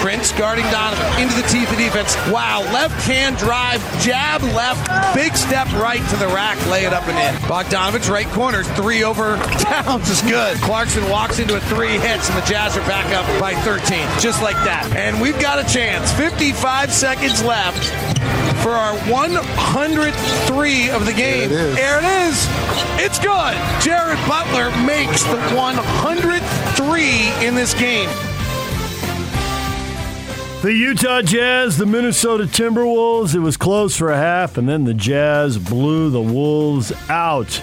Prince guarding Donovan into the teeth of defense. Wow, left hand drive, jab left, big step right to the rack, lay it up and in. Bogdanovich right corner, three over Towns is good. Clarkson walks into a three, hits, and the Jazz are back up by 13, just like that. And we've got a chance. 55 seconds left for our 103 of the game. There it is. It's good. Jared Butler makes the 103 in this game. The Utah Jazz, the Minnesota Timberwolves. It was close for a half, and then the Jazz blew the Wolves out.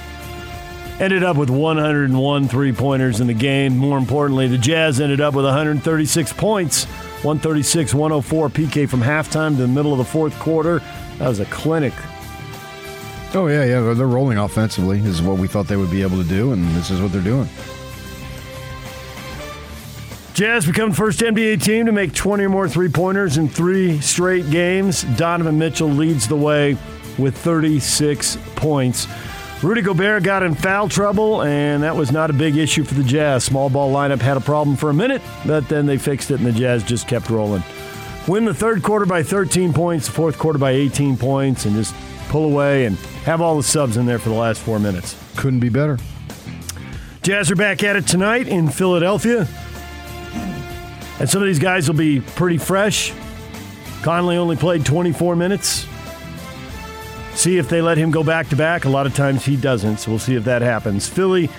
Ended up with 101 three pointers in the game. More importantly, the Jazz ended up with 136 points, 136 104 PK from halftime to the middle of the fourth quarter. That was a clinic. Oh yeah, yeah. They're, rolling offensively. Is what we thought they would be able to do, and this is what they're doing. Jazz become the first NBA team to make 20 or more three pointers in three straight games. Donovan Mitchell leads the way with 36 points. Rudy Gobert got in foul trouble, and that was not a big issue for the Jazz. Small ball lineup had a problem for a minute, but then they fixed it, and the Jazz just kept rolling. Win the third quarter by 13 points, the fourth quarter by 18 points, and just pull away and have all the subs in there for the last four minutes. Couldn't be better. Jazz are back at it tonight in Philadelphia. And some of these guys will be pretty fresh. Conley only played 24 minutes. See if they let him go back to back. A lot of times he doesn't, so we'll see if that happens. Philly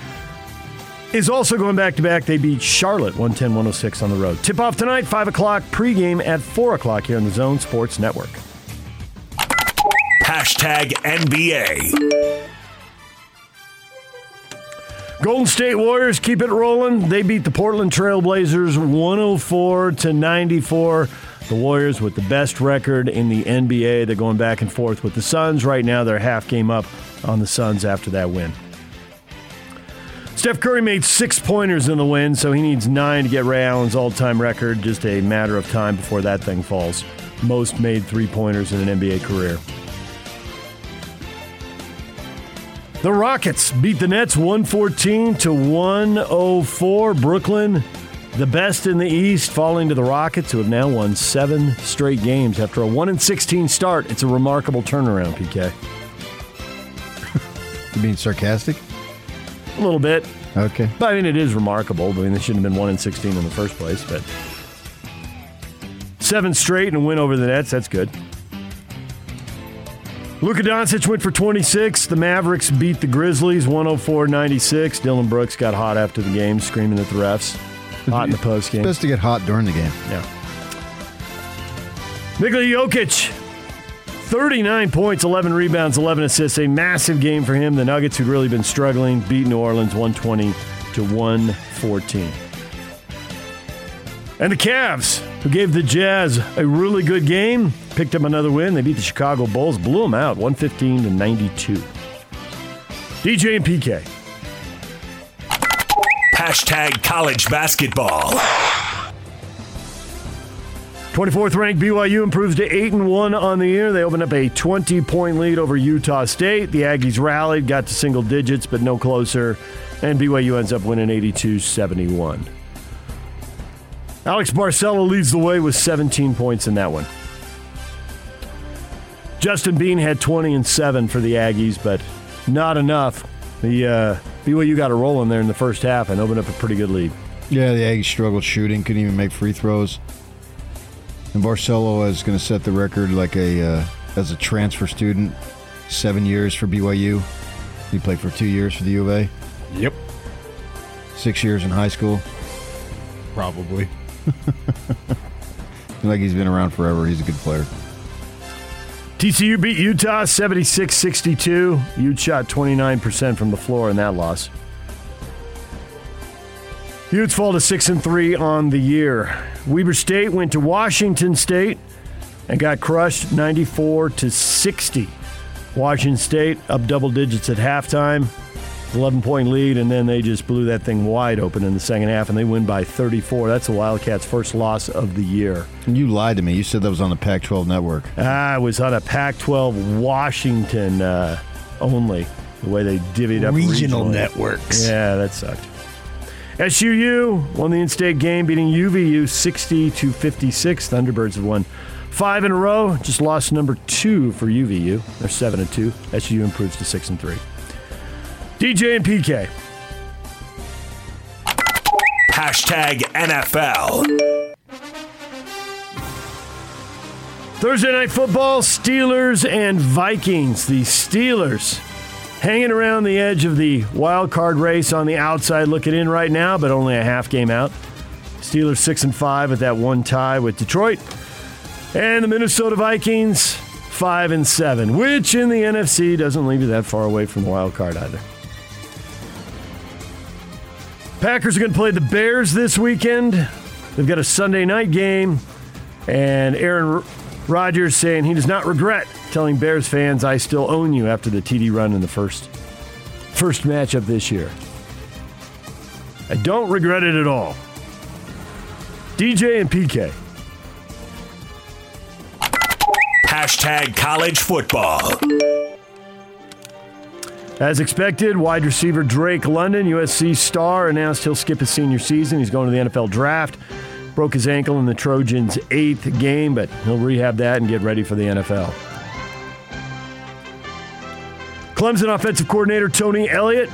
is also going back to back. They beat Charlotte 110 106 on the road. Tip off tonight, 5 o'clock, pregame at 4 o'clock here on the Zone Sports Network. Hashtag NBA. Golden State Warriors keep it rolling. They beat the Portland Trailblazers 104 to 94. The Warriors with the best record in the NBA. They're going back and forth with the Suns. Right now, they're half game up on the Suns after that win. Steph Curry made six pointers in the win, so he needs nine to get Ray Allen's all time record. Just a matter of time before that thing falls. Most made three pointers in an NBA career. The Rockets beat the Nets 114 to 104. Brooklyn, the best in the East, falling to the Rockets, who have now won seven straight games after a 1 and 16 start. It's a remarkable turnaround, PK. You being sarcastic? A little bit. Okay. But I mean, it is remarkable. I mean, they shouldn't have been 1 and 16 in the first place, but seven straight and a win over the Nets, that's good. Luka Doncic went for 26. The Mavericks beat the Grizzlies 104 96. Dillon Brooks got hot after the game, screaming at the refs. Hot in the post game. Best to get hot during the game. Yeah. Nikola Jokic, 39 points, 11 rebounds, 11 assists. A massive game for him. The Nuggets, who'd really been struggling, beat New Orleans 120 to 114. And the Cavs, who gave the Jazz a really good game, picked up another win. They beat the Chicago Bulls, blew them out 115 to 92. DJ and PK. Hashtag college basketball. 24th ranked BYU improves to 8 and 1 on the year. They open up a 20 point lead over Utah State. The Aggies rallied, got to single digits, but no closer. And BYU ends up winning 82 71. Alex Barcelo leads the way with 17 points in that one. Justin Bean had 20 and 7 for the Aggies, but not enough. The uh, BYU got a roll in there in the first half and opened up a pretty good lead. Yeah, the Aggies struggled shooting, couldn't even make free throws. And Barcelo is going to set the record like a uh, as a transfer student, seven years for BYU. He played for two years for the U of A. Yep. Six years in high school. Probably. Like he's been around forever. He's a good player. TCU beat Utah 76 62. Ute shot 29% from the floor in that loss. Utes fall to 6 and 3 on the year. Weber State went to Washington State and got crushed 94 to 60. Washington State up double digits at halftime, 11 point lead, and then they just blew that thing wide open in the second half, and they win by 34. That's the Wildcats' first loss of the year. You lied to me. You said that was on the Pac 12 network. Ah, it was on a Pac 12 Washington uh, only, the way they divvied up Regional regionally. networks. Yeah, that sucked. SUU won the in-state game, beating UVU 60 to 56. Thunderbirds have won five in a row. Just lost number two for UVU. They're seven and two. SUU improves to six and three. DJ and PK. Hashtag NFL. Thursday night football, Steelers and Vikings. The Steelers hanging around the edge of the wild card race on the outside, looking in right now, but only a half game out. Steelers six and five with that one tie with Detroit, and the Minnesota Vikings five and seven, which in the NFC doesn't leave you that far away from the wild card either. Packers are going to play the Bears this weekend. They've got a Sunday night game, and Aaron Rodgers saying he does not regret telling Bears fans, "I still own you" after the TD run in the first first matchup this year. I don't regret it at all. DJ and PK. Hashtag college football. As expected, wide receiver Drake London, USC star, announced he'll skip his senior season. He's going to the NFL draft. Broke his ankle in the Trojans' eighth game, but he'll rehab that and get ready for the NFL. Clemson offensive coordinator Tony Elliott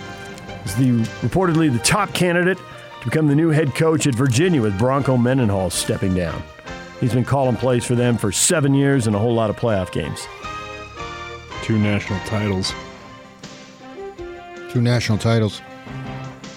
is the reportedly the top candidate to become the new head coach at Virginia with Bronco Mendenhall stepping down. He's been calling plays for them for seven years and a whole lot of playoff games. Two national titles. Two national titles.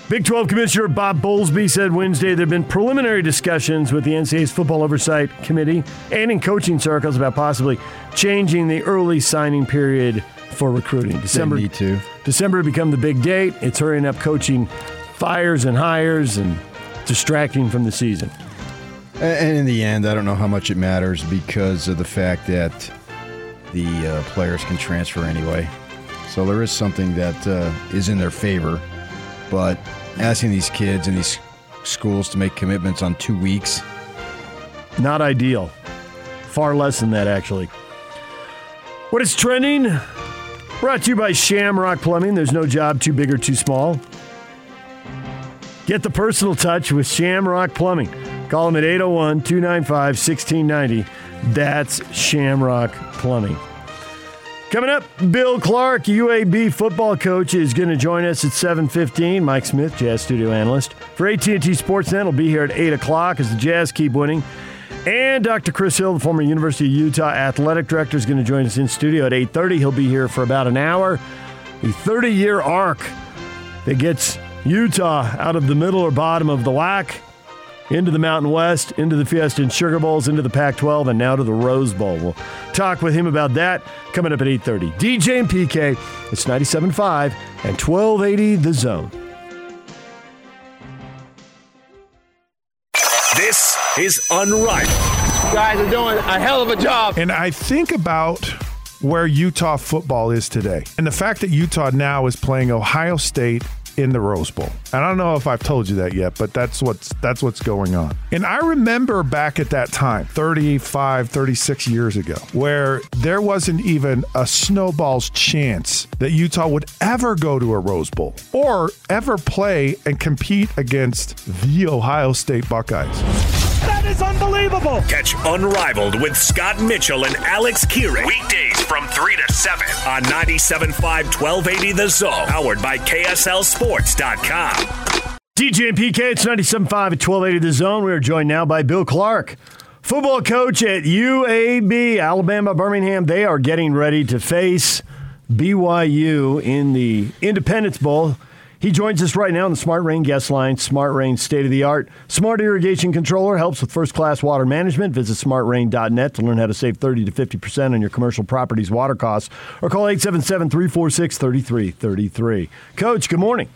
Big 12 Commissioner Bob Bowlsby said Wednesday there have been preliminary discussions with the NCAA's Football Oversight Committee and in coaching circles about possibly changing the early signing period for recruiting. December, They need to. December become the big date. It's hurrying up coaching fires and hires and distracting from the season. And in the end, I don't know how much it matters because of the fact that the uh, players can transfer anyway. So there is something that uh, is in their favor. But asking these kids and these schools to make commitments on two weeks, Not ideal. Far less than that, actually. What is trending? Brought to you by Shamrock Plumbing. There's no job too big or too small. Get the personal touch with Shamrock Plumbing. Call them at 801 295 1690. That's Shamrock Plumbing. Coming up, Bill Clark, UAB football coach, is going to join us at 7.15. Mike Smith, Jazz studio analyst. For AT&T Sportsnet, will be here at 8 o'clock as the Jazz keep winning. And Dr. Chris Hill, the former University of Utah athletic director, is going to join us in studio at 8.30. He'll be here for about an hour. The 30-year arc that gets Utah out of the middle or bottom of the WAC into the Mountain West, into the Fiesta and Sugar Bowls, into the Pac-12, and now to the Rose Bowl. We'll talk with him about that coming up at 8.30. DJ and PK, it's 97.5 and 1280 The Zone. This is Unrivaled. You guys are doing a hell of a job. And I think about where Utah football is today and the fact that Utah now is playing Ohio State in the Rose Bowl. And I don't know if I've told you that yet, but that's what's that's what's going on. And I remember back at that time, 35, 36 years ago, where there wasn't even a snowball's chance that Utah would ever go to a Rose Bowl or ever play and compete against the Ohio State Buckeyes. That is unbelievable. Catch Unrivaled with Scott Mitchell and Alex Kirry. Weekdays from 3 to 7 on 97.5 1280 The Zone. Powered by KSLSports.com. DJ and PK, it's 97.5 at 1280 The Zone. We are joined now by Bill Clark, football coach at UAB, Alabama, Birmingham. They are getting ready to face BYU in the Independence Bowl. He joins us right now on the Smart Rain guest line. Smart Rain, state of the art. Smart irrigation controller helps with first class water management. Visit smartrain.net to learn how to save 30 to 50% on your commercial property's water costs or call 877 346 3333. Coach, good morning.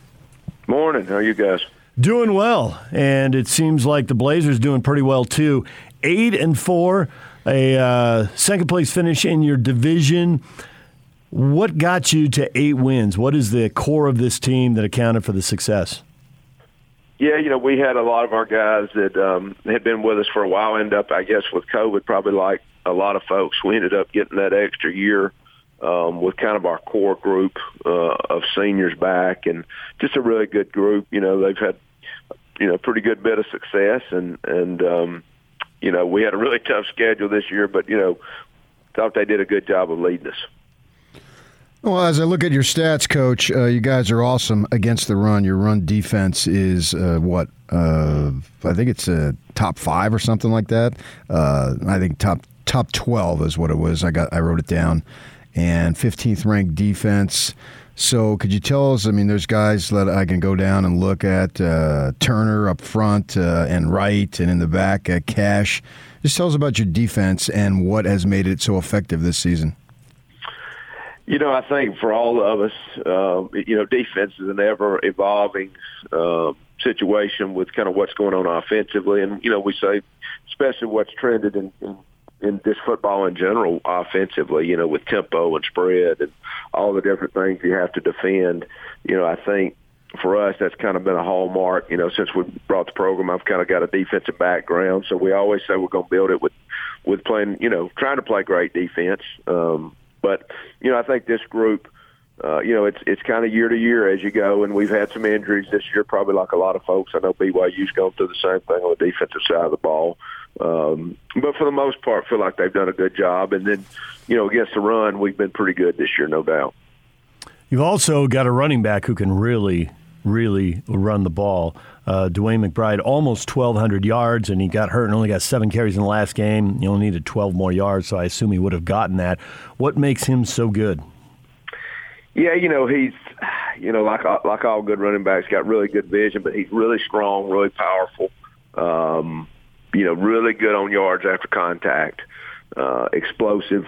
Morning. How are you guys? Doing well, and it seems like the Blazers doing pretty well too. Eight and four, a uh, second place finish in your division. What got you to eight wins? What is the core of this team that accounted for the success? Yeah, you know, we had a lot of our guys that um, had been with us for a while end up, I guess, with COVID, probably like a lot of folks. We ended up getting that extra year um, with kind of our core group uh, of seniors back, and just a really good group. You know, they've had you know pretty good bit of success, and and um, you know we had a really tough schedule this year, but you know thought they did a good job of leading us. Well, as I look at your stats, Coach, uh, you guys are awesome against the run. Your run defense is uh, what? Uh, I think it's a top five or something like that. Uh, I think top top twelve is what it was. I got I wrote it down, and fifteenth ranked defense. So, could you tell us? I mean, there's guys that I can go down and look at uh, Turner up front uh, and right, and in the back, Cash. Just tell us about your defense and what has made it so effective this season. You know, I think for all of us, uh, you know, defense is an ever evolving uh, situation with kind of what's going on offensively, and you know, we say, especially what's trended in, in in this football in general offensively, you know, with tempo and spread and all the different things you have to defend. You know, I think for us that's kind of been a hallmark. You know, since we brought the program, I've kind of got a defensive background, so we always say we're going to build it with with playing, you know, trying to play great defense. Um, but you know, I think this group, uh, you know, it's it's kind of year to year as you go, and we've had some injuries this year, probably like a lot of folks. I know BYU's going through the same thing on the defensive side of the ball, um, but for the most part, feel like they've done a good job. And then, you know, against the run, we've been pretty good this year, no doubt. You've also got a running back who can really, really run the ball. Uh, DeWayne McBride, almost 1,200 yards, and he got hurt and only got seven carries in the last game. He only needed 12 more yards, so I assume he would have gotten that. What makes him so good? Yeah, you know he's, you know, like like all good running backs, got really good vision, but he's really strong, really powerful. Um, you know, really good on yards after contact, uh, explosive.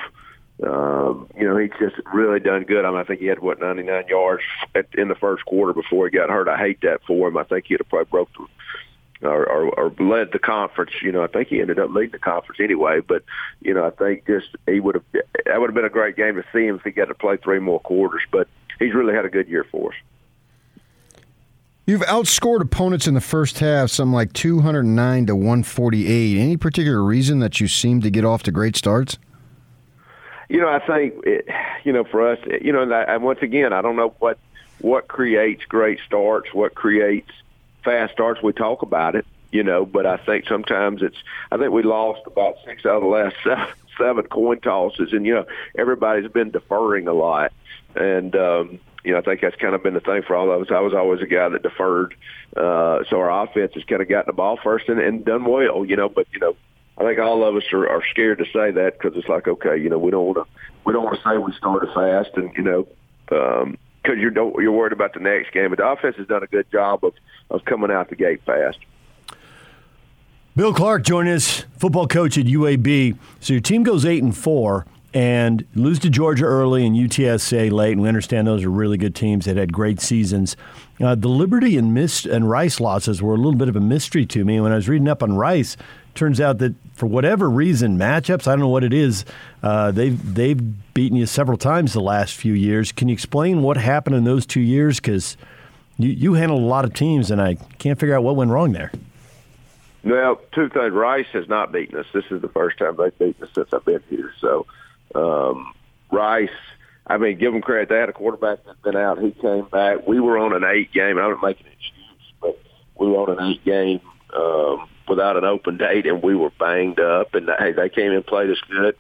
Um, you know, he's just really done good. I mean, I think he had what 99 yards at, in the first quarter before he got hurt. I hate that for him. I think he'd have probably broke the, or, or, or led the conference. You know, I think he ended up leading the conference anyway. But you know, I think just he would have that would have been a great game to see him if he got to play three more quarters. But he's really had a good year for us. You've outscored opponents in the first half, something like 209 to 148. Any particular reason that you seem to get off to great starts? You know, I think it, you know for us, you know, and once again, I don't know what what creates great starts, what creates fast starts. We talk about it, you know, but I think sometimes it's. I think we lost about six out of the last seven, seven coin tosses, and you know, everybody's been deferring a lot, and um, you know, I think that's kind of been the thing for all of us. I was always a guy that deferred, uh, so our offense has kind of gotten the ball first and, and done well, you know. But you know, I think all of us are, are scared to say that because it's like, okay, you know, we don't want to we don't want to say we started fast, and you know, because you're you're worried about the next game. But the offense has done a good job of of coming out the gate fast. Bill Clark joined us, football coach at UAB. So your team goes eight and four and lose to Georgia early and UTSA late. And we understand those are really good teams that had great seasons. Uh, the Liberty and Mist and Rice losses were a little bit of a mystery to me. When I was reading up on Rice, turns out that for whatever reason, matchups, I don't know what it is, uh, they've, they've beaten you several times the last few years. Can you explain what happened in those two years? Because you, you handled a lot of teams, and I can't figure out what went wrong there. Well, two things. Rice has not beaten us. This is the first time they've beaten us since I've been here. So um, Rice, I mean, give them credit. They had a quarterback that's been out. He came back. We were on an eight game. I'm not making an excuse, but we were on an eight game um, without an open date, and we were banged up. And hey, they came and played us good.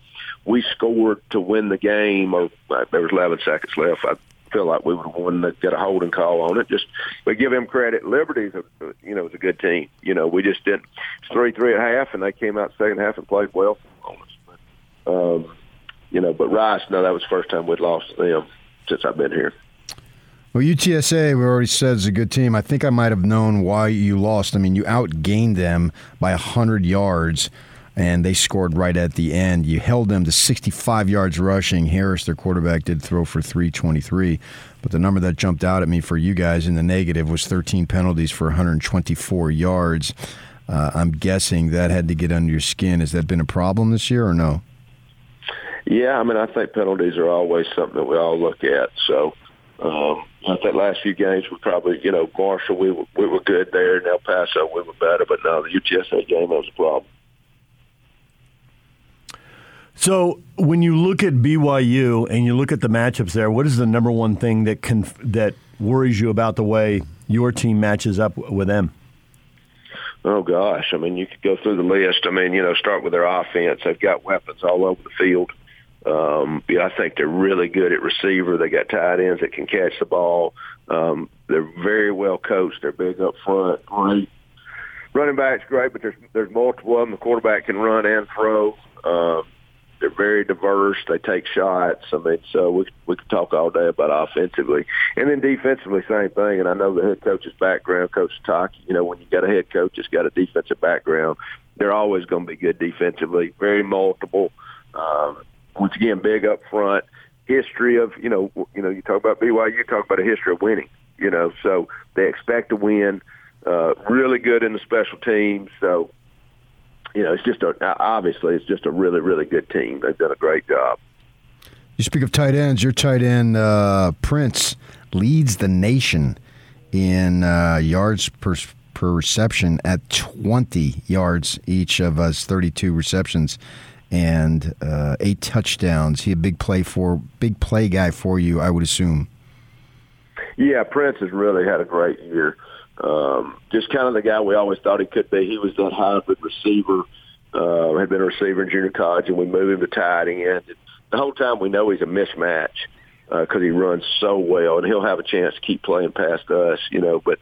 We scored to win the game, or uh, there was 11 seconds left. I feel like we would have won. Got a holding call on it. Just we give them credit. Liberty's, a, you know, is a good team. You know, we just didn't. It's three three at half, and they came out second half and played well um, you know, but Rice, no, that was the first time we'd lost them since I've been here. Well, UTSA, we already said is a good team. I think I might have known why you lost. I mean, you outgained them by 100 yards, and they scored right at the end. You held them to 65 yards rushing. Harris, their quarterback, did throw for 323. But the number that jumped out at me for you guys in the negative was 13 penalties for 124 yards. Uh, I'm guessing that had to get under your skin. Has that been a problem this year or no? Yeah, I mean, I think penalties are always something that we all look at. So um, I think last few games we probably, you know, Marshall we were, we were good there, and El Paso we were better, but no, the UTSA game was a problem. So when you look at BYU and you look at the matchups there, what is the number one thing that can that worries you about the way your team matches up with them? Oh gosh, I mean, you could go through the list. I mean, you know, start with their offense. They've got weapons all over the field. Um, yeah, I think they're really good at receiver. They got tight ends that can catch the ball. Um, they're very well coached. They're big up front. Great running back's great, but there's there's multiple of them. The quarterback can run and throw. Um, they're very diverse. They take shots. I mean, so we we could talk all day about offensively, and then defensively, same thing. And I know the head coach's background, Coach Taki. You know, when you got a head coach that's got a defensive background, they're always going to be good defensively. Very multiple. Um, once again, big up front. History of you know you know you talk about BYU, you talk about a history of winning. You know, so they expect to win. Uh, really good in the special teams. So you know, it's just a, obviously it's just a really really good team. They've done a great job. You speak of tight ends. Your tight end uh, Prince leads the nation in uh, yards per per reception at 20 yards each of us, 32 receptions and uh, eight touchdowns. He a big play for big play guy for you, I would assume. Yeah, Prince has really had a great year. Um, just kind of the guy we always thought he could be. He was that hybrid receiver. Uh, had been a receiver in junior college, and we moved him to tight end. The whole time we know he's a mismatch because uh, he runs so well, and he'll have a chance to keep playing past us, you know. But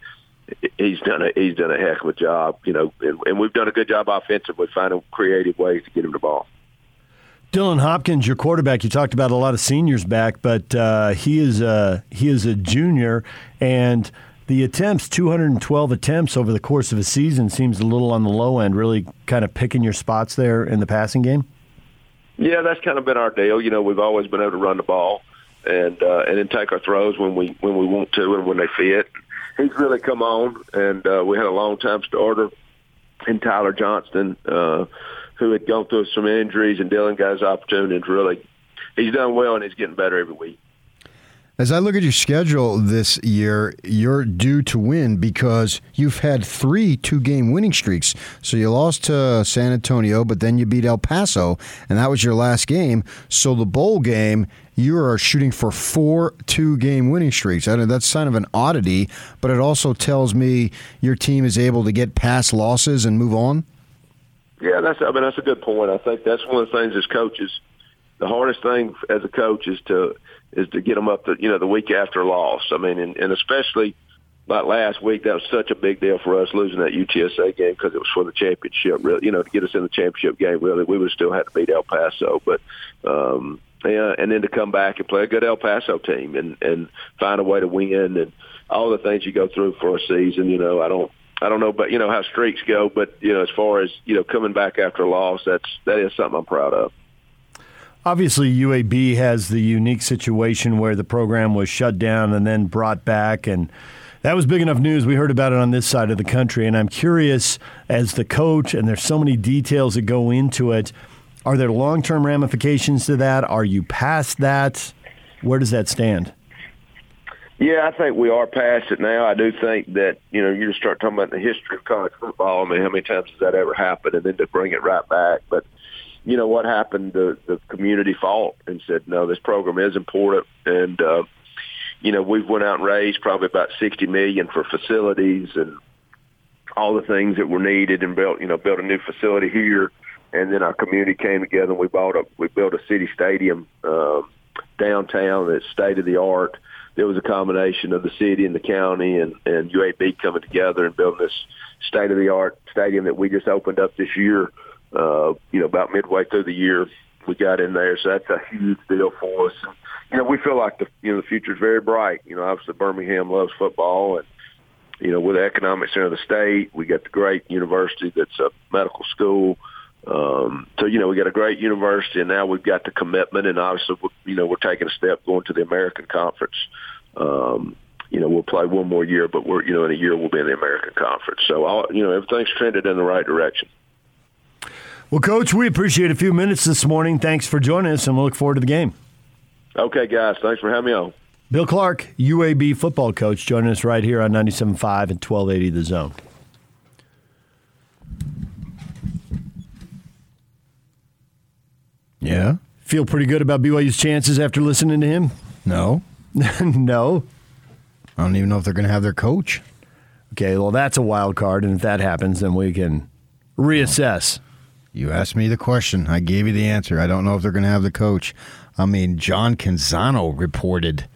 he's done a he's done a heck of a job, you know, and, and we've done a good job offensively, finding creative ways to get him the ball. Dylan Hopkins, your quarterback, you talked about a lot of seniors back, but uh, he is a he is a junior, and the attempts, 212 attempts over the course of a season, seems a little on the low end. Really, kind of picking your spots there in the passing game. Yeah, that's kind of been our deal. You know, we've always been able to run the ball and uh, and then take our throws when we when we want to and when they fit. He's really come on, and uh, we had a long time starter in Tyler Johnston. Uh, who had gone through some injuries, and Dylan got his really, he's done well, and he's getting better every week. As I look at your schedule this year, you're due to win because you've had three two game winning streaks. So you lost to San Antonio, but then you beat El Paso, and that was your last game. So the bowl game, you are shooting for four two game winning streaks. That's kind of an oddity, but it also tells me your team is able to get past losses and move on. Yeah, that's. I mean, that's a good point. I think that's one of the things as coaches. The hardest thing as a coach is to is to get them up to you know the week after loss. I mean, and, and especially like last week, that was such a big deal for us losing that UTSA game because it was for the championship. Really, you know, to get us in the championship game, really, we would still have to beat El Paso, but. um yeah, and then to come back and play a good El Paso team and and find a way to win and all the things you go through for a season. You know, I don't I don't know, but you know how streaks go. But you know, as far as you know, coming back after a loss, that's that is something I'm proud of. Obviously, UAB has the unique situation where the program was shut down and then brought back, and that was big enough news. We heard about it on this side of the country, and I'm curious, as the coach, and there's so many details that go into it. Are there long term ramifications to that? Are you past that? Where does that stand? Yeah, I think we are past it now. I do think that, you know, you just start talking about the history of college football. I mean, how many times has that ever happened? And then to bring it right back. But, you know, what happened, the, the community fought and said, no, this program is important. And, uh, you know, we've went out and raised probably about 60 million for facilities and all the things that were needed and built, you know, built a new facility here. And then our community came together and we bought a, we built a city stadium, um, downtown that's state of the art there was a combination of the city and the county and, and UAB coming together and building this state of the art stadium that we just opened up this year. Uh, you know, about midway through the year, we got in there, so that's a huge deal for us. And, you know, we feel like the you know the future is very bright. You know, obviously Birmingham loves football, and you know, with the economic center of the state, we got the great university that's a medical school. Um, so you know we got a great university, and now we've got the commitment, and obviously you know we're taking a step going to the American Conference. Um, you know we'll play one more year, but we're you know in a year we'll be in the American Conference. So all, you know everything's trended in the right direction. Well, Coach, we appreciate a few minutes this morning. Thanks for joining us, and we'll look forward to the game. Okay, guys. Thanks for having me on. Bill Clark, UAB football coach, joining us right here on 97.5 and 1280 The Zone. Yeah. Feel pretty good about BYU's chances after listening to him? No. no. I don't even know if they're going to have their coach. Okay, well, that's a wild card, and if that happens, then we can reassess. You asked me the question. I gave you the answer. I don't know if they're going to have the coach. I mean, John Canzano reported.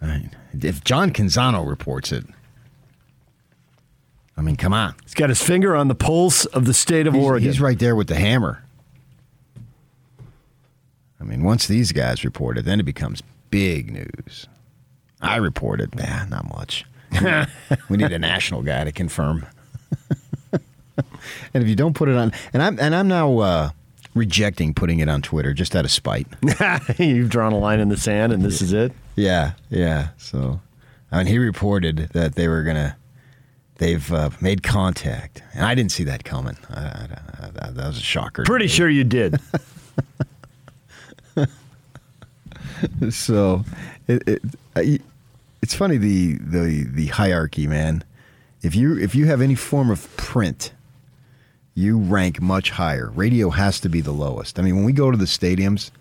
If John Canzano reports it, I mean, come on. He's got his finger on the pulse of the state of He's, Oregon. he's right there with the hammer. I mean, once these guys report it, then it becomes big news. I reported, nah, not much. we need a national guy to confirm. and if you don't put it on, and I'm and I'm now uh, rejecting putting it on Twitter just out of spite. You've drawn a line in the sand, and this is it. yeah, yeah. So, I mean, he reported that they were gonna. They've uh, made contact, and I didn't see that coming. I, I, I, that was a shocker. Pretty sure you did. so it, it it's funny the the the hierarchy man if you if you have any form of print you rank much higher radio has to be the lowest i mean when we go to the stadiums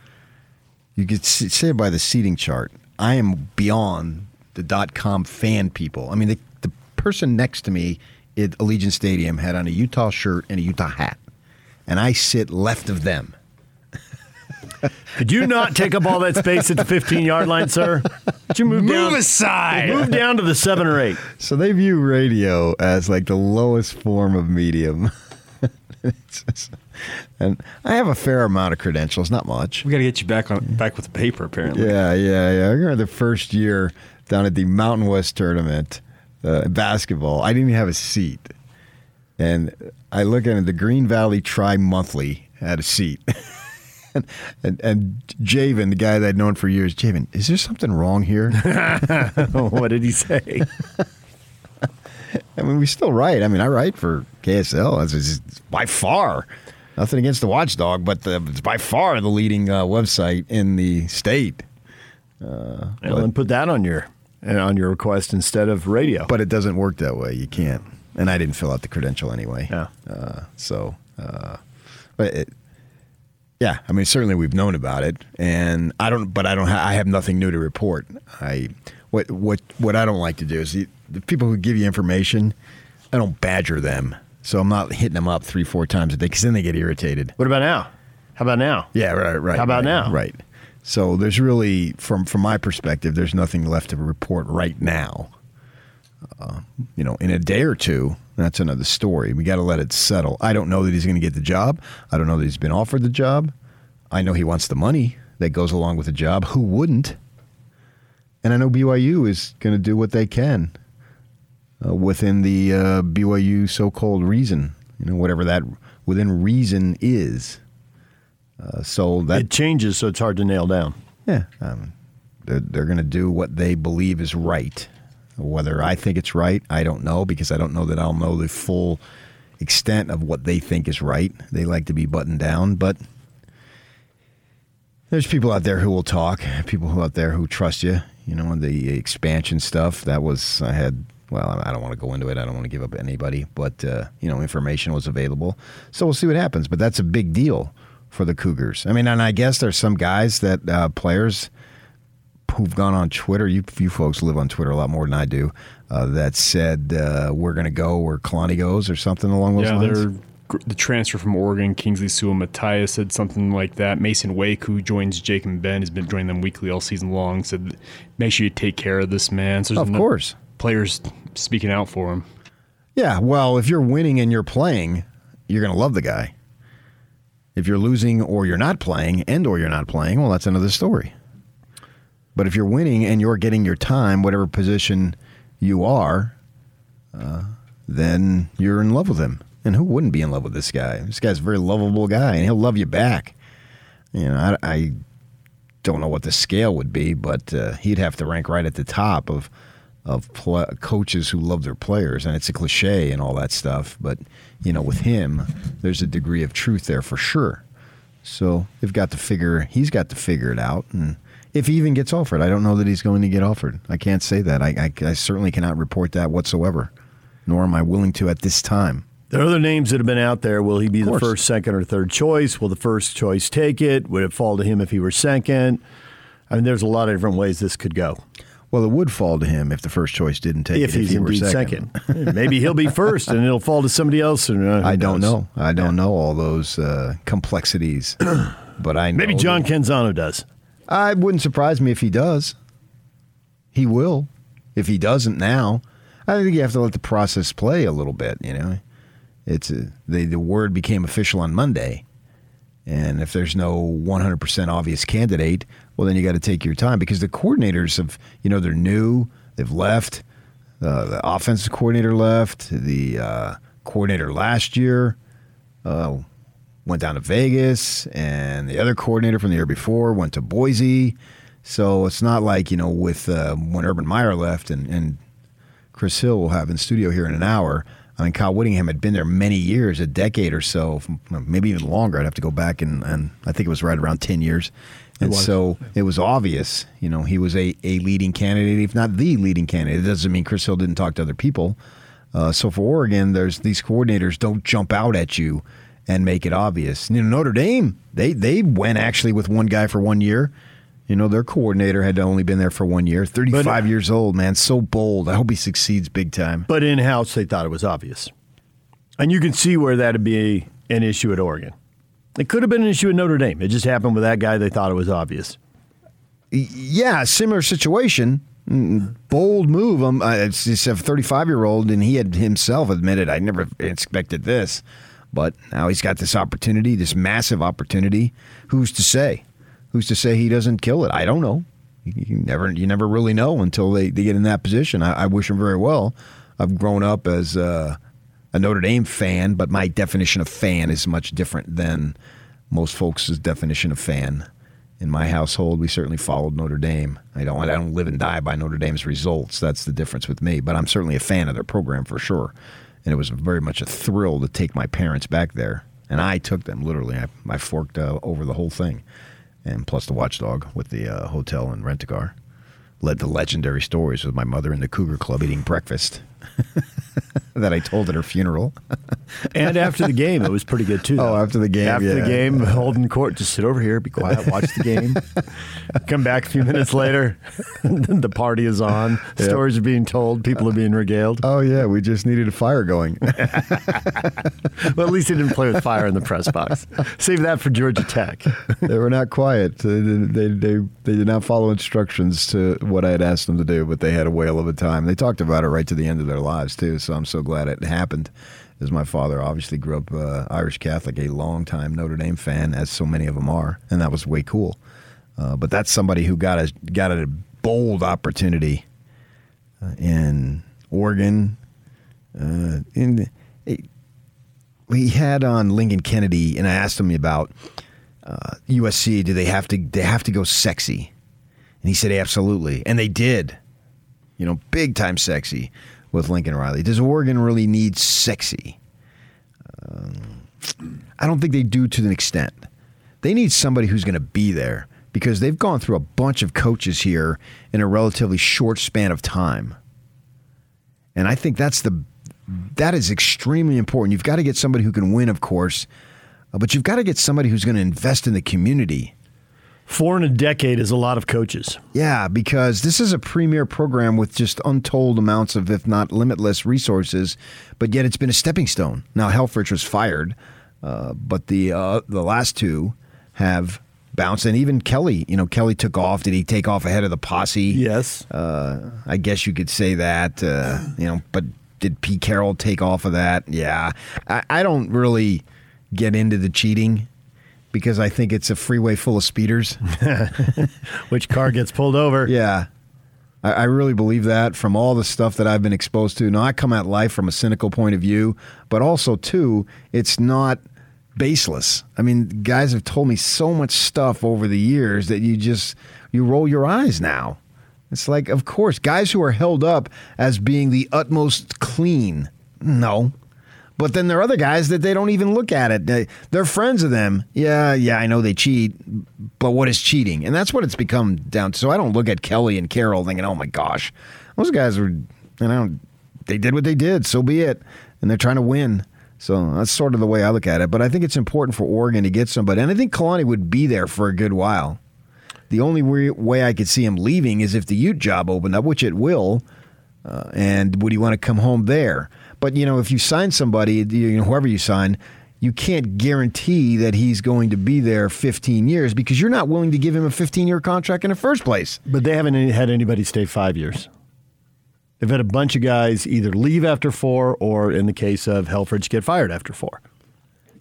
you could see, say by the seating chart i am beyond the dot com fan people i mean the, the person next to me at allegiant stadium had on a utah shirt and a utah hat and i sit left of them Could you not take up all that space at the 15 yard line, sir? Could you move, down? aside. Move down to the seven or eight. So they view radio as like the lowest form of medium. Just- and I have a fair amount of credentials, not much. We got to get you back on back with the paper, apparently. Yeah, yeah, yeah. I remember the first year down at the Mountain West tournament, uh, basketball. I didn't even have a seat, and I look at it. The Green Valley Tri Monthly had a seat. And, and, and Javen, the guy that I'd known for years, Javen, is there something wrong here? what did he say? I mean, we still write. I mean, I write for KSL. It's, by far nothing against the Watchdog, but the, it's by far the leading uh, website in the state. Well, then put that on your on your request instead of radio. But it doesn't work that way. You can't. And I didn't fill out the credential anyway. Yeah. Uh, so, uh, but it, yeah, I mean, certainly we've known about it, and I don't. But I don't. Ha- I have nothing new to report. I what what what I don't like to do is the, people who give you information. I don't badger them, so I'm not hitting them up three four times a day because then they get irritated. what about now? How about now? Yeah, right, right. How about right, now? Right. So there's really, from from my perspective, there's nothing left to report right now. Uh, you know, in a day or two, that's another story. We got to let it settle. I don't know that he's going to get the job. I don't know that he's been offered the job. I know he wants the money that goes along with the job. Who wouldn't? And I know BYU is going to do what they can uh, within the uh, BYU so-called reason. You know, whatever that within reason is. Uh, so that It changes, so it's hard to nail down. yeah, um, they're, they're going to do what they believe is right. Whether I think it's right, I don't know because I don't know that I'll know the full extent of what they think is right. They like to be buttoned down, but there's people out there who will talk. People who out there who trust you. You know, the expansion stuff that was I had. Well, I don't want to go into it. I don't want to give up anybody, but uh, you know, information was available. So we'll see what happens. But that's a big deal for the Cougars. I mean, and I guess there's some guys that uh, players who've gone on Twitter. You, you folks live on Twitter a lot more than I do. Uh, that said, uh, we're going to go where Kalani goes, or something along those Yeah, lines. the transfer from Oregon, Kingsley Suamataia said something like that. Masen Wake, who joins Jake and Ben, has been joining them weekly all season long. Said, "Make sure you take care of this man." So there's Of enough course. Players speaking out for him. Yeah, well, if you're winning and you're playing, you're going to love the guy. If you're losing or you're not playing and or you're not playing, well, that's another story. But if you're winning and you're getting your time, whatever position you are, uh, then you're in love with him. And who wouldn't be in love with this guy? This guy's a very lovable guy, and he'll love you back. You know, I, I don't know what the scale would be, but uh, he'd have to rank right at the top of of pl- coaches who love their players, and it's a cliche and all that stuff. But you know, with him, there's a degree of truth there for sure. So they've got to figure. He's got to figure it out, and if he even gets offered, I don't know that he's going to get offered. I can't say that. I, I, I certainly cannot report that whatsoever, nor am I willing to at this time. There are other names that have been out there. Will he be the first, second, or third choice? Will the first choice take it? Would it fall to him if he were second? I mean, there's a lot of different ways this could go. Well, it would fall to him if the first choice didn't take If it. he's he were indeed second, Maybe he'll be first, and it'll fall to somebody else. And, uh, I don't knows? know. I don't know all those uh, complexities, but I know Maybe John that- Canzano does. I wouldn't surprise me if he does. He will. If he doesn't now, I think you have to let the process play a little bit. You know, it's a, the the word became official on Monday, and if there's no 100% obvious candidate, well, then you got to take your time because the coordinators have, you know, they're new, they've left. Uh, the offensive coordinator left. The uh, coordinator last year uh, went down to Vegas, and the other coordinator from the year before went to Boise. So it's not like you know with uh, when Urban Meyer left and, and Chris Hill will have in studio here in an hour. I mean, Kyle Whittingham had been there many years, a decade or so, maybe even longer. I'd have to go back and, and I think it was right around ten years. And so it was obvious, you know, he was a, a leading candidate, if not the leading candidate. It doesn't mean Chris Hill didn't talk to other people. Uh, so for Oregon, there's these coordinators don't jump out at you and make it obvious. You know, Notre Dame, they they went actually with one guy for one year. You know, their coordinator had only been there for one year. 35 years old, man. So bold. I hope he succeeds big time. But in house, they thought it was obvious. And you can see where that'd be an issue at Oregon. It could have been an issue at Notre Dame. It just happened with that guy. They thought it was obvious. Yeah, similar situation. Mm, Bold move. Um, it's just a 35 year old, and he had himself admitted, I never expected this. But now he's got this opportunity, this massive opportunity. Who's to say? Who's to say he doesn't kill it? I don't know. You you never, you never really know until they, they get in that position. I, I wish him very well. I've grown up as uh, a Notre Dame fan, but my definition of fan is much different than most folks' definition of fan. In my household, we certainly followed Notre Dame. I don't, I don't live and die by Notre Dame's results. That's the difference with me. But I'm certainly a fan of their program for sure. And it was very much a thrill to take my parents back there. And I took them literally. I, I forked uh, over the whole thing, and plus the watchdog with the uh, hotel and rent a car. Led to legendary stories with my mother in the Cougar Club eating breakfast that I told at her funeral. And after the game, it was pretty good too. Oh, after the game, After the game, holding court, just sit over here, be quiet, watch the game. Come back a few minutes later, the party is on. Stories are being told. People are being regaled. Oh yeah, we just needed a fire going. Well, at least they didn't play with fire in the press box. Save that for Georgia Tech. they were not quiet. They, they, they, they did not follow instructions to what I had asked them to do, but they had a whale of a time. They talked about it right to the end of their lives, too, so I'm so glad it happened. As my father obviously grew up uh, Irish Catholic, a longtime Notre Dame fan, as so many of them are, and that was way cool. Uh, but that's somebody who got a got a bold opportunity uh, in Oregon. Uh, in we had on Lincoln Kennedy, and I asked him about uh, USC. Do they have to? They have to go sexy, and he said absolutely, and they did. You know, big time sexy with Lincoln Riley. Does Oregon really need sexy? Um, I don't think they do to an extent. They need somebody who's going to be there because they've gone through a bunch of coaches here in a relatively short span of time. And I think that's the that is extremely important. You've got to get somebody who can win, of course, uh, but you've got to get somebody who's going to invest in the community. Four in a decade is a lot of coaches. Yeah, because this is a premier program with just untold amounts of, if not limitless, resources, but yet it's been a stepping stone. Now, Helfrich was fired, uh, but the uh, the last two have bounced, and even Kelly. You know, Kelly took off. Did he take off ahead of the posse? Yes. Uh, I guess you could say that. Uh, you know, but did Pete Carroll take off of that? Yeah, I, I don't really get into the cheating because I think it's a freeway full of speeders. Which car gets pulled over? Yeah. I, I really believe that from all the stuff that I've been exposed to. Now, I come at life from a cynical point of view, but also, too, it's not baseless. I mean, guys have told me so much stuff over the years that you just, you roll your eyes now. It's like, of course, guys who are held up as being the utmost clean. No. But then there are other guys that they don't even look at it. They, they're friends of them. Yeah, yeah, I know they cheat, but what is cheating? And that's what it's become down to. So I don't look at Kelly and Carroll thinking, oh my gosh, those guys were, you know, they did what they did. So be it. And they're trying to win. So that's sort of the way I look at it. But I think it's important for Oregon to get somebody. And I think Kalani would be there for a good while. The only way I could see him leaving is if the Ute job opened up, which it will. Uh, and would he want to come home there? But you know, if you sign somebody, you know, whoever you sign, you can't guarantee that he's going to be there 15 years because you're not willing to give him a 15 year contract in the first place. But they haven't had anybody stay five years. They've had a bunch of guys either leave after four or, in the case of Helfrich, get fired after four.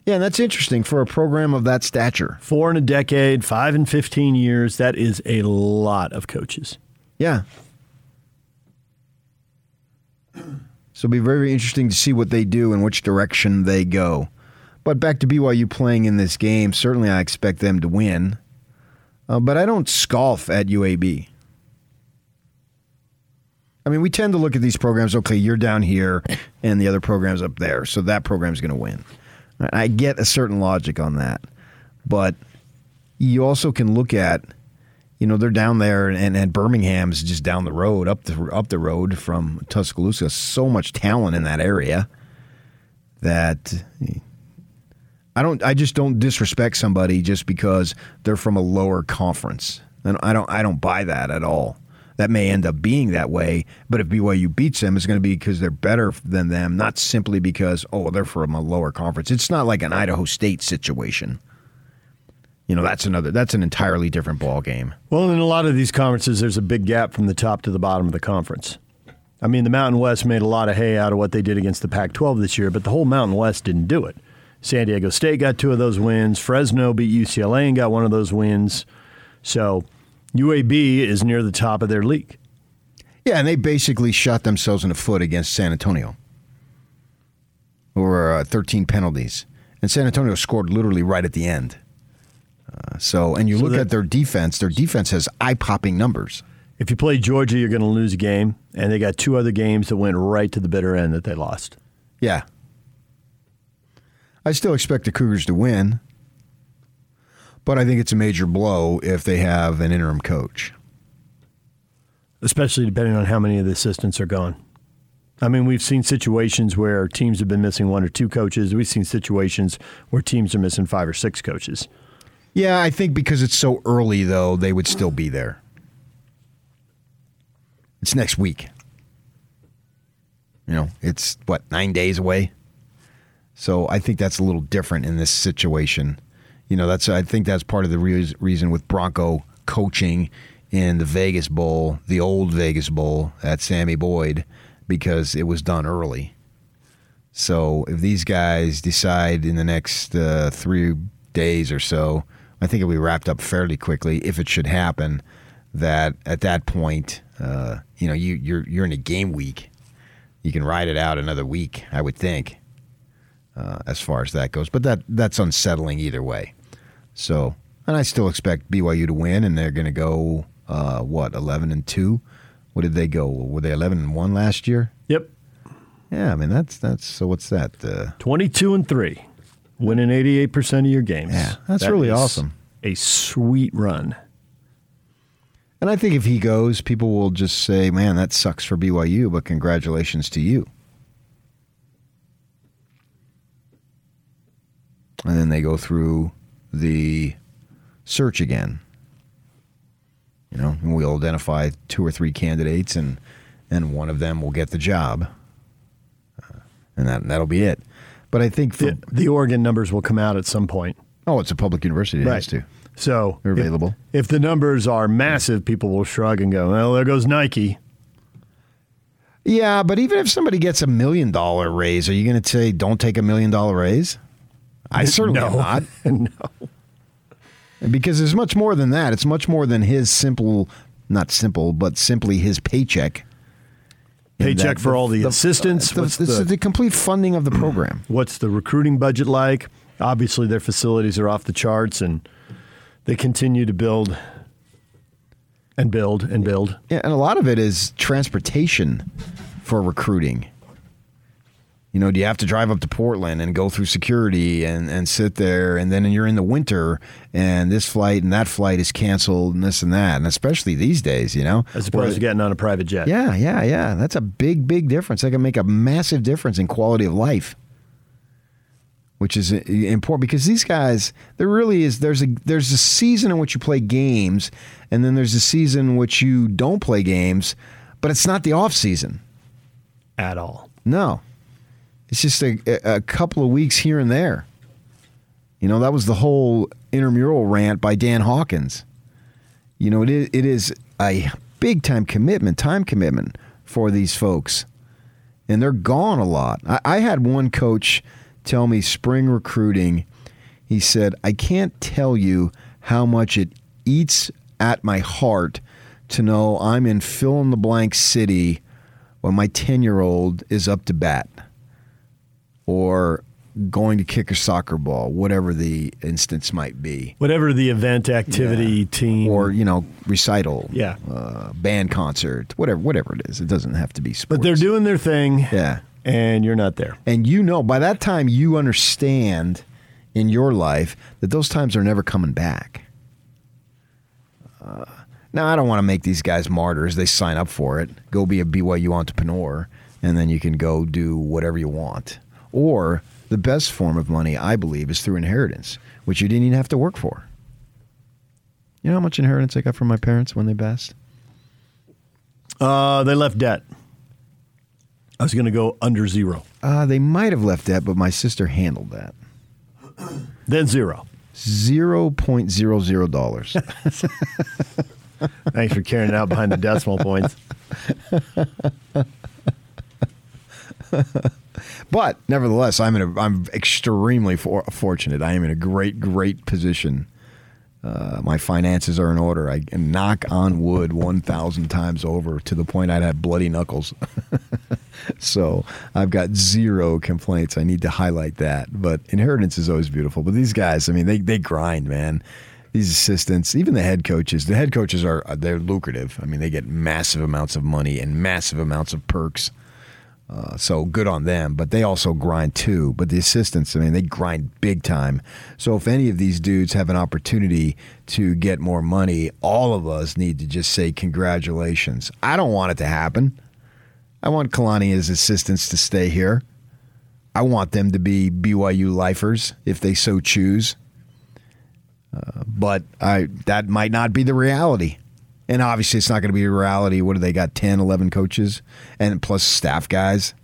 Yeah, and that's interesting for a program of that stature. Four in a decade, five in 15 years. That is a lot of coaches. Yeah. So it'll be very interesting to see what they do and which direction they go. But back to BYU playing in this game, certainly I expect them to win. Uh, but I don't scoff at UAB. I mean, we tend to look at these programs. Okay, you're down here, and the other program's up there, so that program's going to win. I get a certain logic on that, but you also can look at, you know, they're down there, and, and Birmingham's just down the road, up the up the road from Tuscaloosa. So much talent in that area that I don't. I just don't disrespect somebody just because they're from a lower conference, and I don't. I don't buy that at all that may end up being that way. But if BYU beats them, it's going to be because they're better than them, not simply because, oh, they're from a lower conference. It's not like an Idaho State situation. You know, that's another that's an entirely different ball game. Well, in a lot of these conferences there's a big gap from the top to the bottom of the conference. I mean, the Mountain West made a lot of hay out of what they did against the Pac 12 this year, but the whole Mountain West didn't do it. San Diego State got two of those wins. Fresno beat UCLA and got one of those wins. So UAB is near the top of their league. Yeah, and they basically shot themselves in the foot against San Antonio. Or uh, 13 penalties. And San Antonio scored literally right at the end. So, and you so look that, at their defense, their defense has eye popping numbers. If you play Georgia, you're going to lose a game. And they got two other games that went right to the bitter end that they lost. Yeah. I still expect the Cougars to win. But I think it's a major blow if they have an interim coach. Especially depending on how many of the assistants are gone. I mean, we've seen situations where teams have been missing one or two coaches. We've seen situations where teams are missing five or six coaches. Yeah, I think because it's so early, though, they would still be there. It's next week. You know, it's what, nine days away? So I think that's a little different in this situation you know, that's I think that's part of the re- reason with Bronco coaching in the Vegas Bowl, the old Vegas Bowl at Sammy Boyd, because it was done early. So if these guys decide in the next uh, three days or so, I think it'll be wrapped up fairly quickly if it should happen. That at that point, uh, you know, you you're you're in a game week. You can ride it out another week, I would think, uh, as far as that goes. But that that's unsettling either way. So, and I still expect BYU to win, and they're going to go uh, what eleven and two. What did they go? Were they eleven and one last year? Yep. Yeah, I mean that's that's so. What's that? Uh, Twenty-two and three, winning eighty-eight percent of your games. Yeah, that's that really awesome. A sweet run. And I think if he goes, people will just say, "Man, that sucks for BYU," but congratulations to you. And then they go through the search again. You know, and we'll identify two or three candidates, and and one of them will get the job, uh, and that that'll be it. But I think the, the, Oregon numbers will come out at some point. Oh, it's a public university. It right. has to. So they're available. If, if the numbers are massive, people will shrug and go, "Well, there goes Nike." Yeah, but even if somebody gets a million dollar raise, are you going to say don't take a million dollar raise? I certainly no. not. no. Because there's much more than that. It's much more than his simple, not simple, but simply his paycheck. Paycheck for the, all the, the assistants. The, the, the, the complete funding of the program. What's the recruiting budget like? Obviously, their facilities are off the charts, and they continue to build and build and build. Yeah, and a lot of it is transportation for recruiting. You know, do you have to drive up to Portland and go through security and, and sit there, and then you're in the winter, and this flight and that flight is canceled, and this and that, and especially these days, you know, As opposed to getting on a private jet. yeah, yeah, yeah. That's a big, big difference. That can make a massive difference in quality of life, which is important because these guys, there really is. There's a there's a season in which you play games, and then there's a season in which you don't play games, but it's not the off season. At all. No, it's just a, a couple of weeks here and there. You know, that was the whole intramural rant by Dan Hawkins. You know, it is, it is a big time commitment, time commitment for these folks. And they're gone a lot. I, I had one coach tell me spring recruiting, he said, I can't tell you how much it eats at my heart to know I'm in fill in the blank city when my 10 year old is up to bat or going to kick a soccer ball, whatever the instance might be, Whatever the event, activity, team. or you know recital, Yeah. uh, band concert, whatever, whatever it is. It doesn't have to be sports. but they're doing their thing. yeah, And you're not there. and you know by that time you understand in your life that those times are never coming back. Uh, now I don't want to make these guys martyrs. They sign up for it, go be a BYU entrepreneur, and then you can go do whatever you want. Or the best form of money, I believe, is through inheritance, which you didn't even have to work for. You know how much inheritance I got from my parents when they passed? Uh, they left debt. I was going to go under zero, Uh, they might have left debt, but my sister handled that. then zero. Zero point zero zero dollars. Thanks for carrying it out behind the decimal points. But nevertheless, I'm in a I'm extremely for, fortunate. I am in a great great position. Uh, my finances are in order. I knock on wood one thousand times over to the point I'd have bloody knuckles. so I've got zero complaints. I need to highlight that. But inheritance is always beautiful. But these guys, I mean, they they grind, man. These assistants, even the head coaches. The head coaches are they're lucrative. I mean, they get massive amounts of money and massive amounts of perks. Uh, so good on them, but they also grind too. But the assistants, I mean, they grind big time. So if any of these dudes have an opportunity to get more money, all of us need to just say congratulations. I don't want it to happen. I want Kalani and his assistants to stay here. I want them to be BYU lifers if they so choose. Uh, but I that might not be the reality. And obviously, it's not going to be a reality. What do they got? 10, 11 coaches and plus staff guys.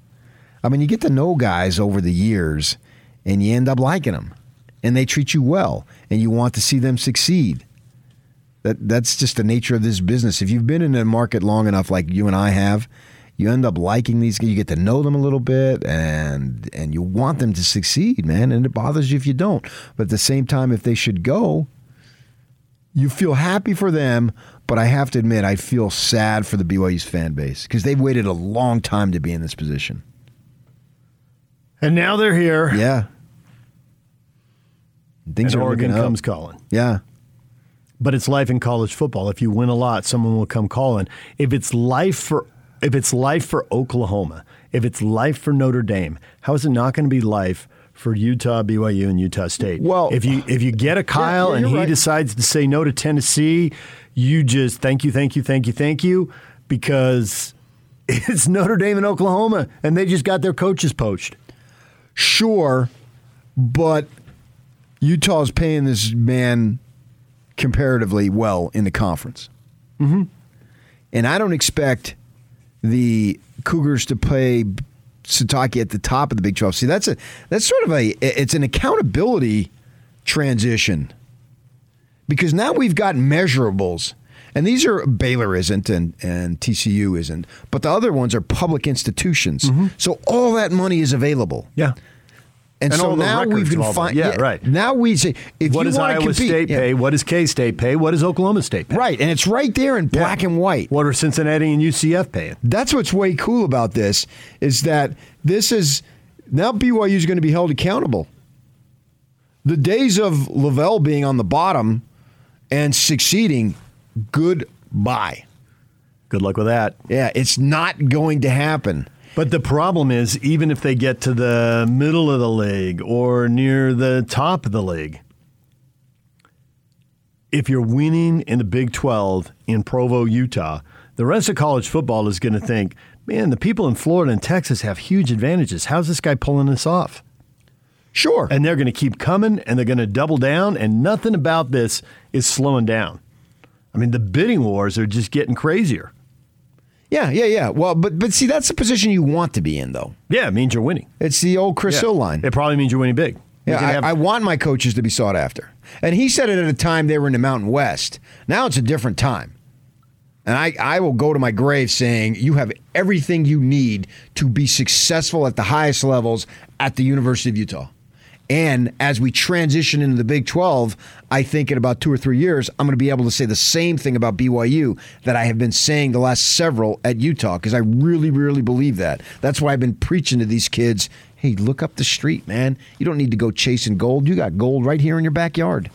I mean, you get to know guys over the years and you end up liking them and they treat you well and you want to see them succeed. That, that's just the nature of this business. If you've been in a market long enough, like you and I have, you end up liking these. Guys. You get to know them a little bit, and and you want them to succeed, man. And it bothers you if you don't. But at the same time, if they should go, you feel happy for them, but I have to admit, I feel sad for the BYU's fan base because they've waited a long time to be in this position. And now they're here. Yeah. Things and are Oregon looking up. comes calling. Yeah. But it's life in college football. If you win a lot, someone will come calling. If it's life for if it's life for Oklahoma, if it's life for Notre Dame, how is it not going to be life for Utah, BYU, and Utah State? Well- if you if you get a Kyle yeah, and he right. decides to say no to Tennessee, you just thank you, thank you, thank you, thank you, because it's Notre Dame and Oklahoma, and they just got their coaches poached. Sure, but Utah's paying this man comparatively well in the conference. Mm-hmm. And I don't expect the Cougars to play Sitake at the top of the Big 12. See, that's a that's sort of a it's an accountability transition. Because now we've got measurables. And these are Baylor isn't and, and TCU isn't, but the other ones are public institutions. Mm-hmm. So all that money is available. Yeah. And, And so now we can of all that. find. Yeah, right. Now we say if What you want to Iowa compete, State yeah, pay? What does K State pay? What does Oklahoma State pay? right, and it's right there in black and white. What are Cincinnati and UCF paying? That's what's way cool about this is that this is now BYU is going to be held accountable. The days of LaVell being on the bottom and succeeding, goodbye. Good luck with that. Yeah, it's not going to happen. But the problem is, even if they get to the middle of the league or near the top of the league, if you're winning in the Big 12 in Provo, Utah, the rest of college football is going to think, man, the people in Florida and Texas have huge advantages. How's this guy pulling this off? Sure. And they're going to keep coming and they're going to double down, and nothing about this is slowing down. I mean, the bidding wars are just getting crazier. Yeah, yeah, yeah. Well, but but see, that's the position you want to be in, though. Yeah, it means you're winning. It's the old Chris Yeah. Hill line. It probably means you're winning big. Yeah, I, have- I want my coaches to be sought after. And he said it at a time they were in the Mountain West. Now it's a different time. And I, I will go to my grave saying you have everything you need to be successful at the highest levels at the University of Utah. And as we transition into the Big 12, I think in about two or three years, I'm going to be able to say the same thing about BYU that I have been saying the last several at Utah because I really, really believe that. That's why I've been preaching to these kids hey, look up the street, man. You don't need to go chasing gold. You got gold right here in your backyard.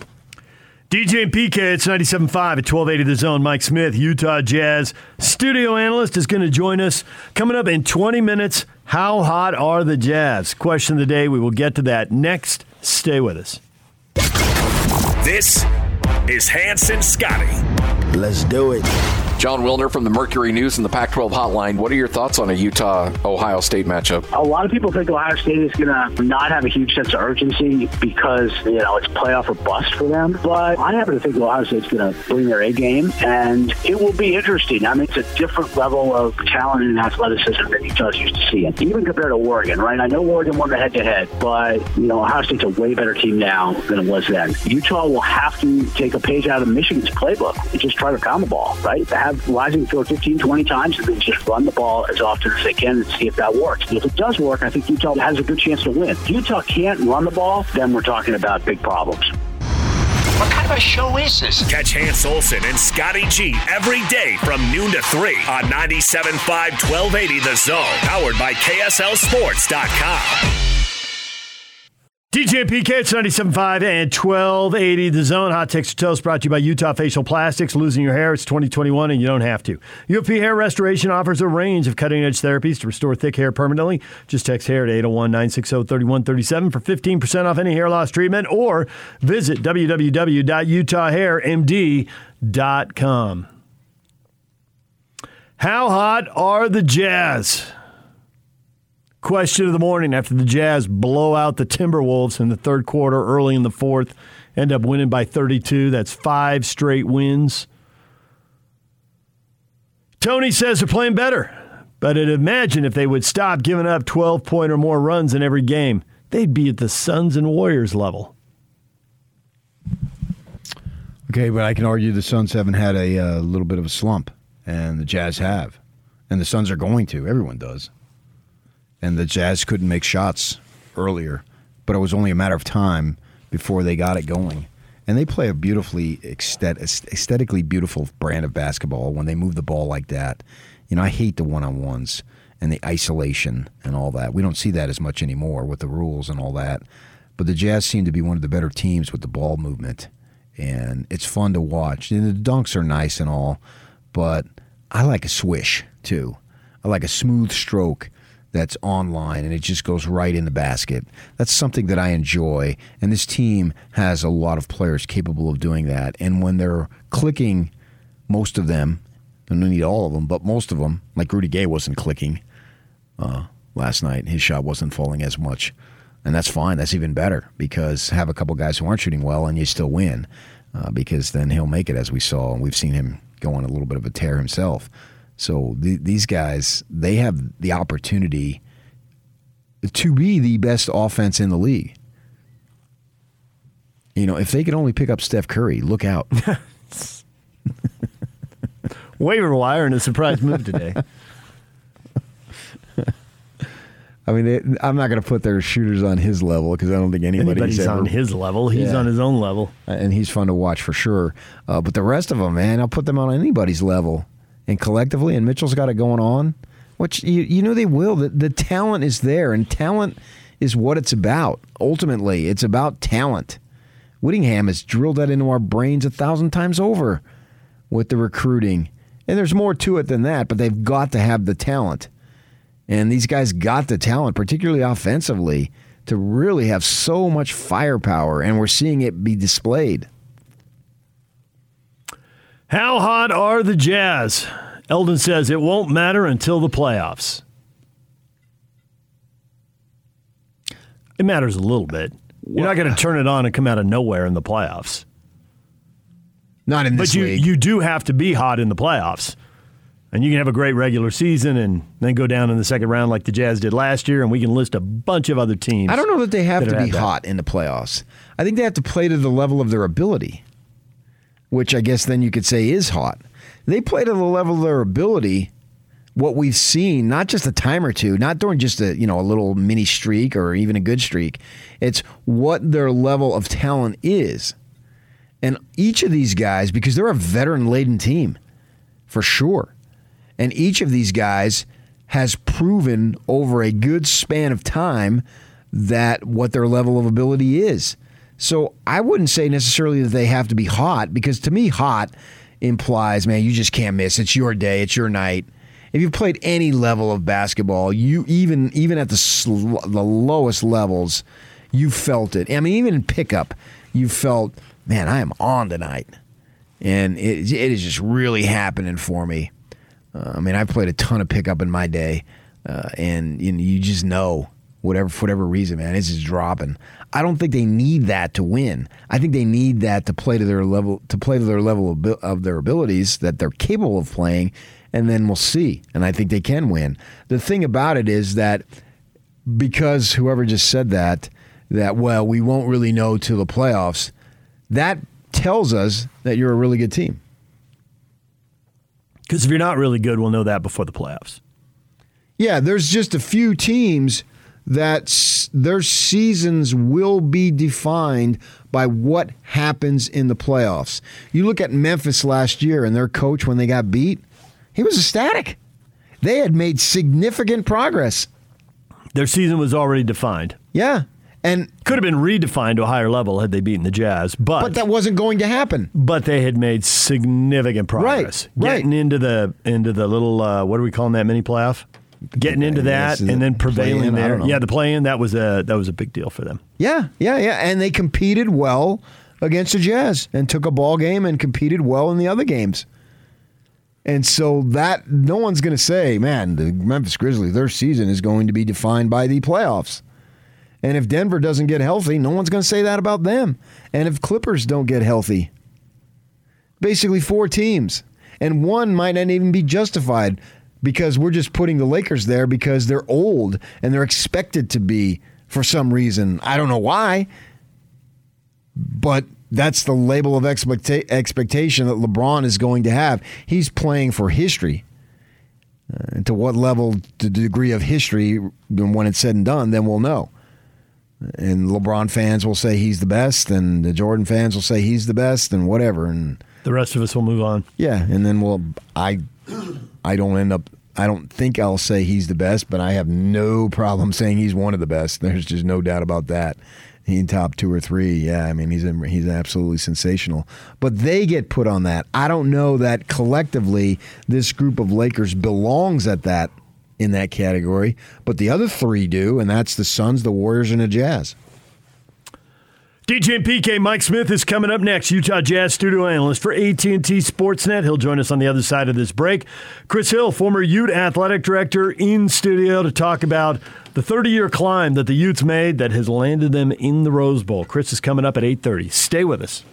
DJ and PK, it's 97.5 at 1280 The Zone. Mike Smith, Utah Jazz studio analyst, is going to join us coming up in 20 minutes. How hot are the Jazz? Question of the day. We will get to that next. Stay with us. This is Hanson Scotty. Let's do it. Jon Wilner from the Mercury News and the Pac 12 Hotline. What are your thoughts on a Utah Ohio State matchup? A lot of people think Ohio State is going to not have a huge sense of urgency because, you know, it's playoff or bust for them. But I happen to think Ohio State's going to bring their A game, and it will be interesting. I mean, it's a different level of talent and athleticism than Utah's used to seeing, even compared to Oregon, right? I know Oregon won the head-to-head, but, you know, Ohio State's a way better team now than it was then. Utah will have to take a page out of Michigan's playbook and just try to pound the ball, right? Have Rising throw 15, 20 times and then just run the ball as often as they can and see if that works. If it does work, I think Utah has a good chance to win. If Utah can't run the ball, then we're talking about big problems. What kind of a show is this? Catch Hans Olsen and Scotty G every day from noon to 3 on 97.5 1280 The Zone. Powered by KSLSports.com. DJ PK, it's 97.5 and 1280 The Zone. Hot Takes or Toast brought to you by Utah Facial Plastics. Losing your hair, it's 2021 and you don't have to. UFP Hair Restoration offers a range of cutting edge therapies to restore thick hair permanently. Just text hair to 801 960 3137 for 15% off any hair loss treatment or visit www.utahhairmd.com. How hot are the Jazz? Question of the morning after the Jazz blow out the Timberwolves in the third quarter, early in the fourth, end up winning by 32. That's five straight wins. Tony says they're playing better, but I'd imagine if they would stop giving up 12 point or more runs in every game, they'd be at the Suns and Warriors level. Okay, but I can argue the Suns haven't had a uh, little bit of a slump, and the Jazz have, and the Suns are going to. Everyone does, and the Jazz couldn't make shots earlier, but it was only a matter of time before they got it going. And they play a beautifully aesthetically beautiful brand of basketball when they move the ball like that. You know, I hate the one on ones and the isolation and all that. We don't see that as much anymore with the rules and all that. But the Jazz seem to be one of the better teams with the ball movement and it's fun to watch. And the dunks are nice and all, but I like a swish too. I like a smooth stroke that's online and it just goes right in the basket. That's something that I enjoy, and this team has a lot of players capable of doing that. And when they're clicking, most of them, I don't need all of them, but most of them, like Rudy Gay wasn't clicking uh, last night. His shot wasn't falling as much. And that's fine. That's even better because have a couple guys who aren't shooting well and you still win uh, because then he'll make it as we saw. And we've seen him go on a little bit of a tear himself. So the, these guys, they have the opportunity to be the best offense in the league. You know, if they could only pick up Steph Curry, look out. Waiver wire and a surprise move today. I mean, they, I'm not going to put their shooters on his level because I don't think anybody's, Anybody's ever, on his level. He's Yeah. on his own level. and he's fun to watch for sure. Uh, but the rest of them, man, I'll put them on anybody's level. And collectively, and Mitchell's got it going on, which you you know they will. The, the talent is there, and talent is what it's about. Ultimately, it's about talent. Whittingham has drilled that into our brains a thousand times over. with the recruiting. And there's more to it than that, but they've got to have the talent. And these guys got the talent, particularly offensively, to really have so much firepower, and we're seeing it be displayed. How hot are the Jazz? Eldon says it won't matter until the playoffs. It matters a little bit. You're not going to turn it on and come out of nowhere in the playoffs. Not in this but you, league. you do have to be hot in the playoffs. And you can have a great regular season and then go down in the second round like the Jazz did last year, and we can list a bunch of other teams. I don't know that they have that to be hot in the playoffs. I think they have to play to the level of their ability, which I guess then you could say is hot. They play to the level of their ability. What we've seen, not just a time or two, not during just a you know a little mini streak or even a good streak. It's what their level of talent is, and each of these guys, because they're a veteran laden team, for sure. And each of these guys has proven over a good span of time that what their level of ability is. So I wouldn't say necessarily that they have to be hot because to me, hot implies, man, you just can't miss. It's your day. It's your night. If you've played any level of basketball, you even even at the sl- the lowest levels, you felt it. I mean, even in pickup, you felt, man, I am on tonight, and it, it is just really happening for me. Uh, I mean, I've played a ton of pickup in my day, uh, and you, know, you just know whatever for whatever reason, man, it's just dropping. I don't think they need that to win. I think they need that to play to their level to play to their level of, of their abilities that they're capable of playing, and then we'll see. And I think they can win. The thing about it is that because whoever just said that that well we won't really know till the playoffs, that tells us that you're a really good team. Because if you're not really good, we'll know that before the playoffs. Yeah, there's just a few teams that their seasons will be defined by what happens in the playoffs. You look at Memphis last year and their coach when they got beat, he was ecstatic. They had made significant progress. Their season was already defined. Yeah. And could have been redefined to a higher level had they beaten the Jazz, but but that wasn't going to happen. But they had made significant progress. Right, right. Getting into the into the little uh, what are we calling that mini playoff? Getting into that and then prevailing play-in? I don't there. Yeah, the play in that was a that was a big deal for them. Yeah, yeah, yeah. And they competed well against the Jazz and took a ball game and competed well in the other games. And so that no one's going to say, man, the Memphis Grizzlies, their season is going to be defined by the playoffs. And if Denver doesn't get healthy, no one's going to say that about them. And if Clippers don't get healthy, basically four teams. And one might not even be justified because we're just putting the Lakers there because they're old and they're expected to be for some reason. I don't know why. But that's the label of expecta- expectation that LeBron is going to have. He's playing for history. Uh, and to what level, the degree of history, when it's said and done, then we'll know. And LeBron fans will say he's the best, and the Jordan fans will say he's the best, and whatever. And The rest of us will move on. yeah, and then we'll. I, I don't end up. I don't think I'll say he's the best, but I have no problem saying he's one of the best. There's just no doubt about that. He in top two or three. Yeah, I mean he's he's absolutely sensational. But they get put on that. I don't know that collectively this group of Lakers belongs at that in that category, but the other three do, and that's the Suns, the Warriors, and the Jazz. DJ and PK Mike Smith is coming up next. Utah Jazz studio analyst for AT&T Sportsnet. He'll join us on the other side of this break. Chris Hill, former Ute athletic director, in studio to talk about the 30-year climb that the Utes made that has landed them in the Rose Bowl. Chris is coming up at 8:30. Stay with us.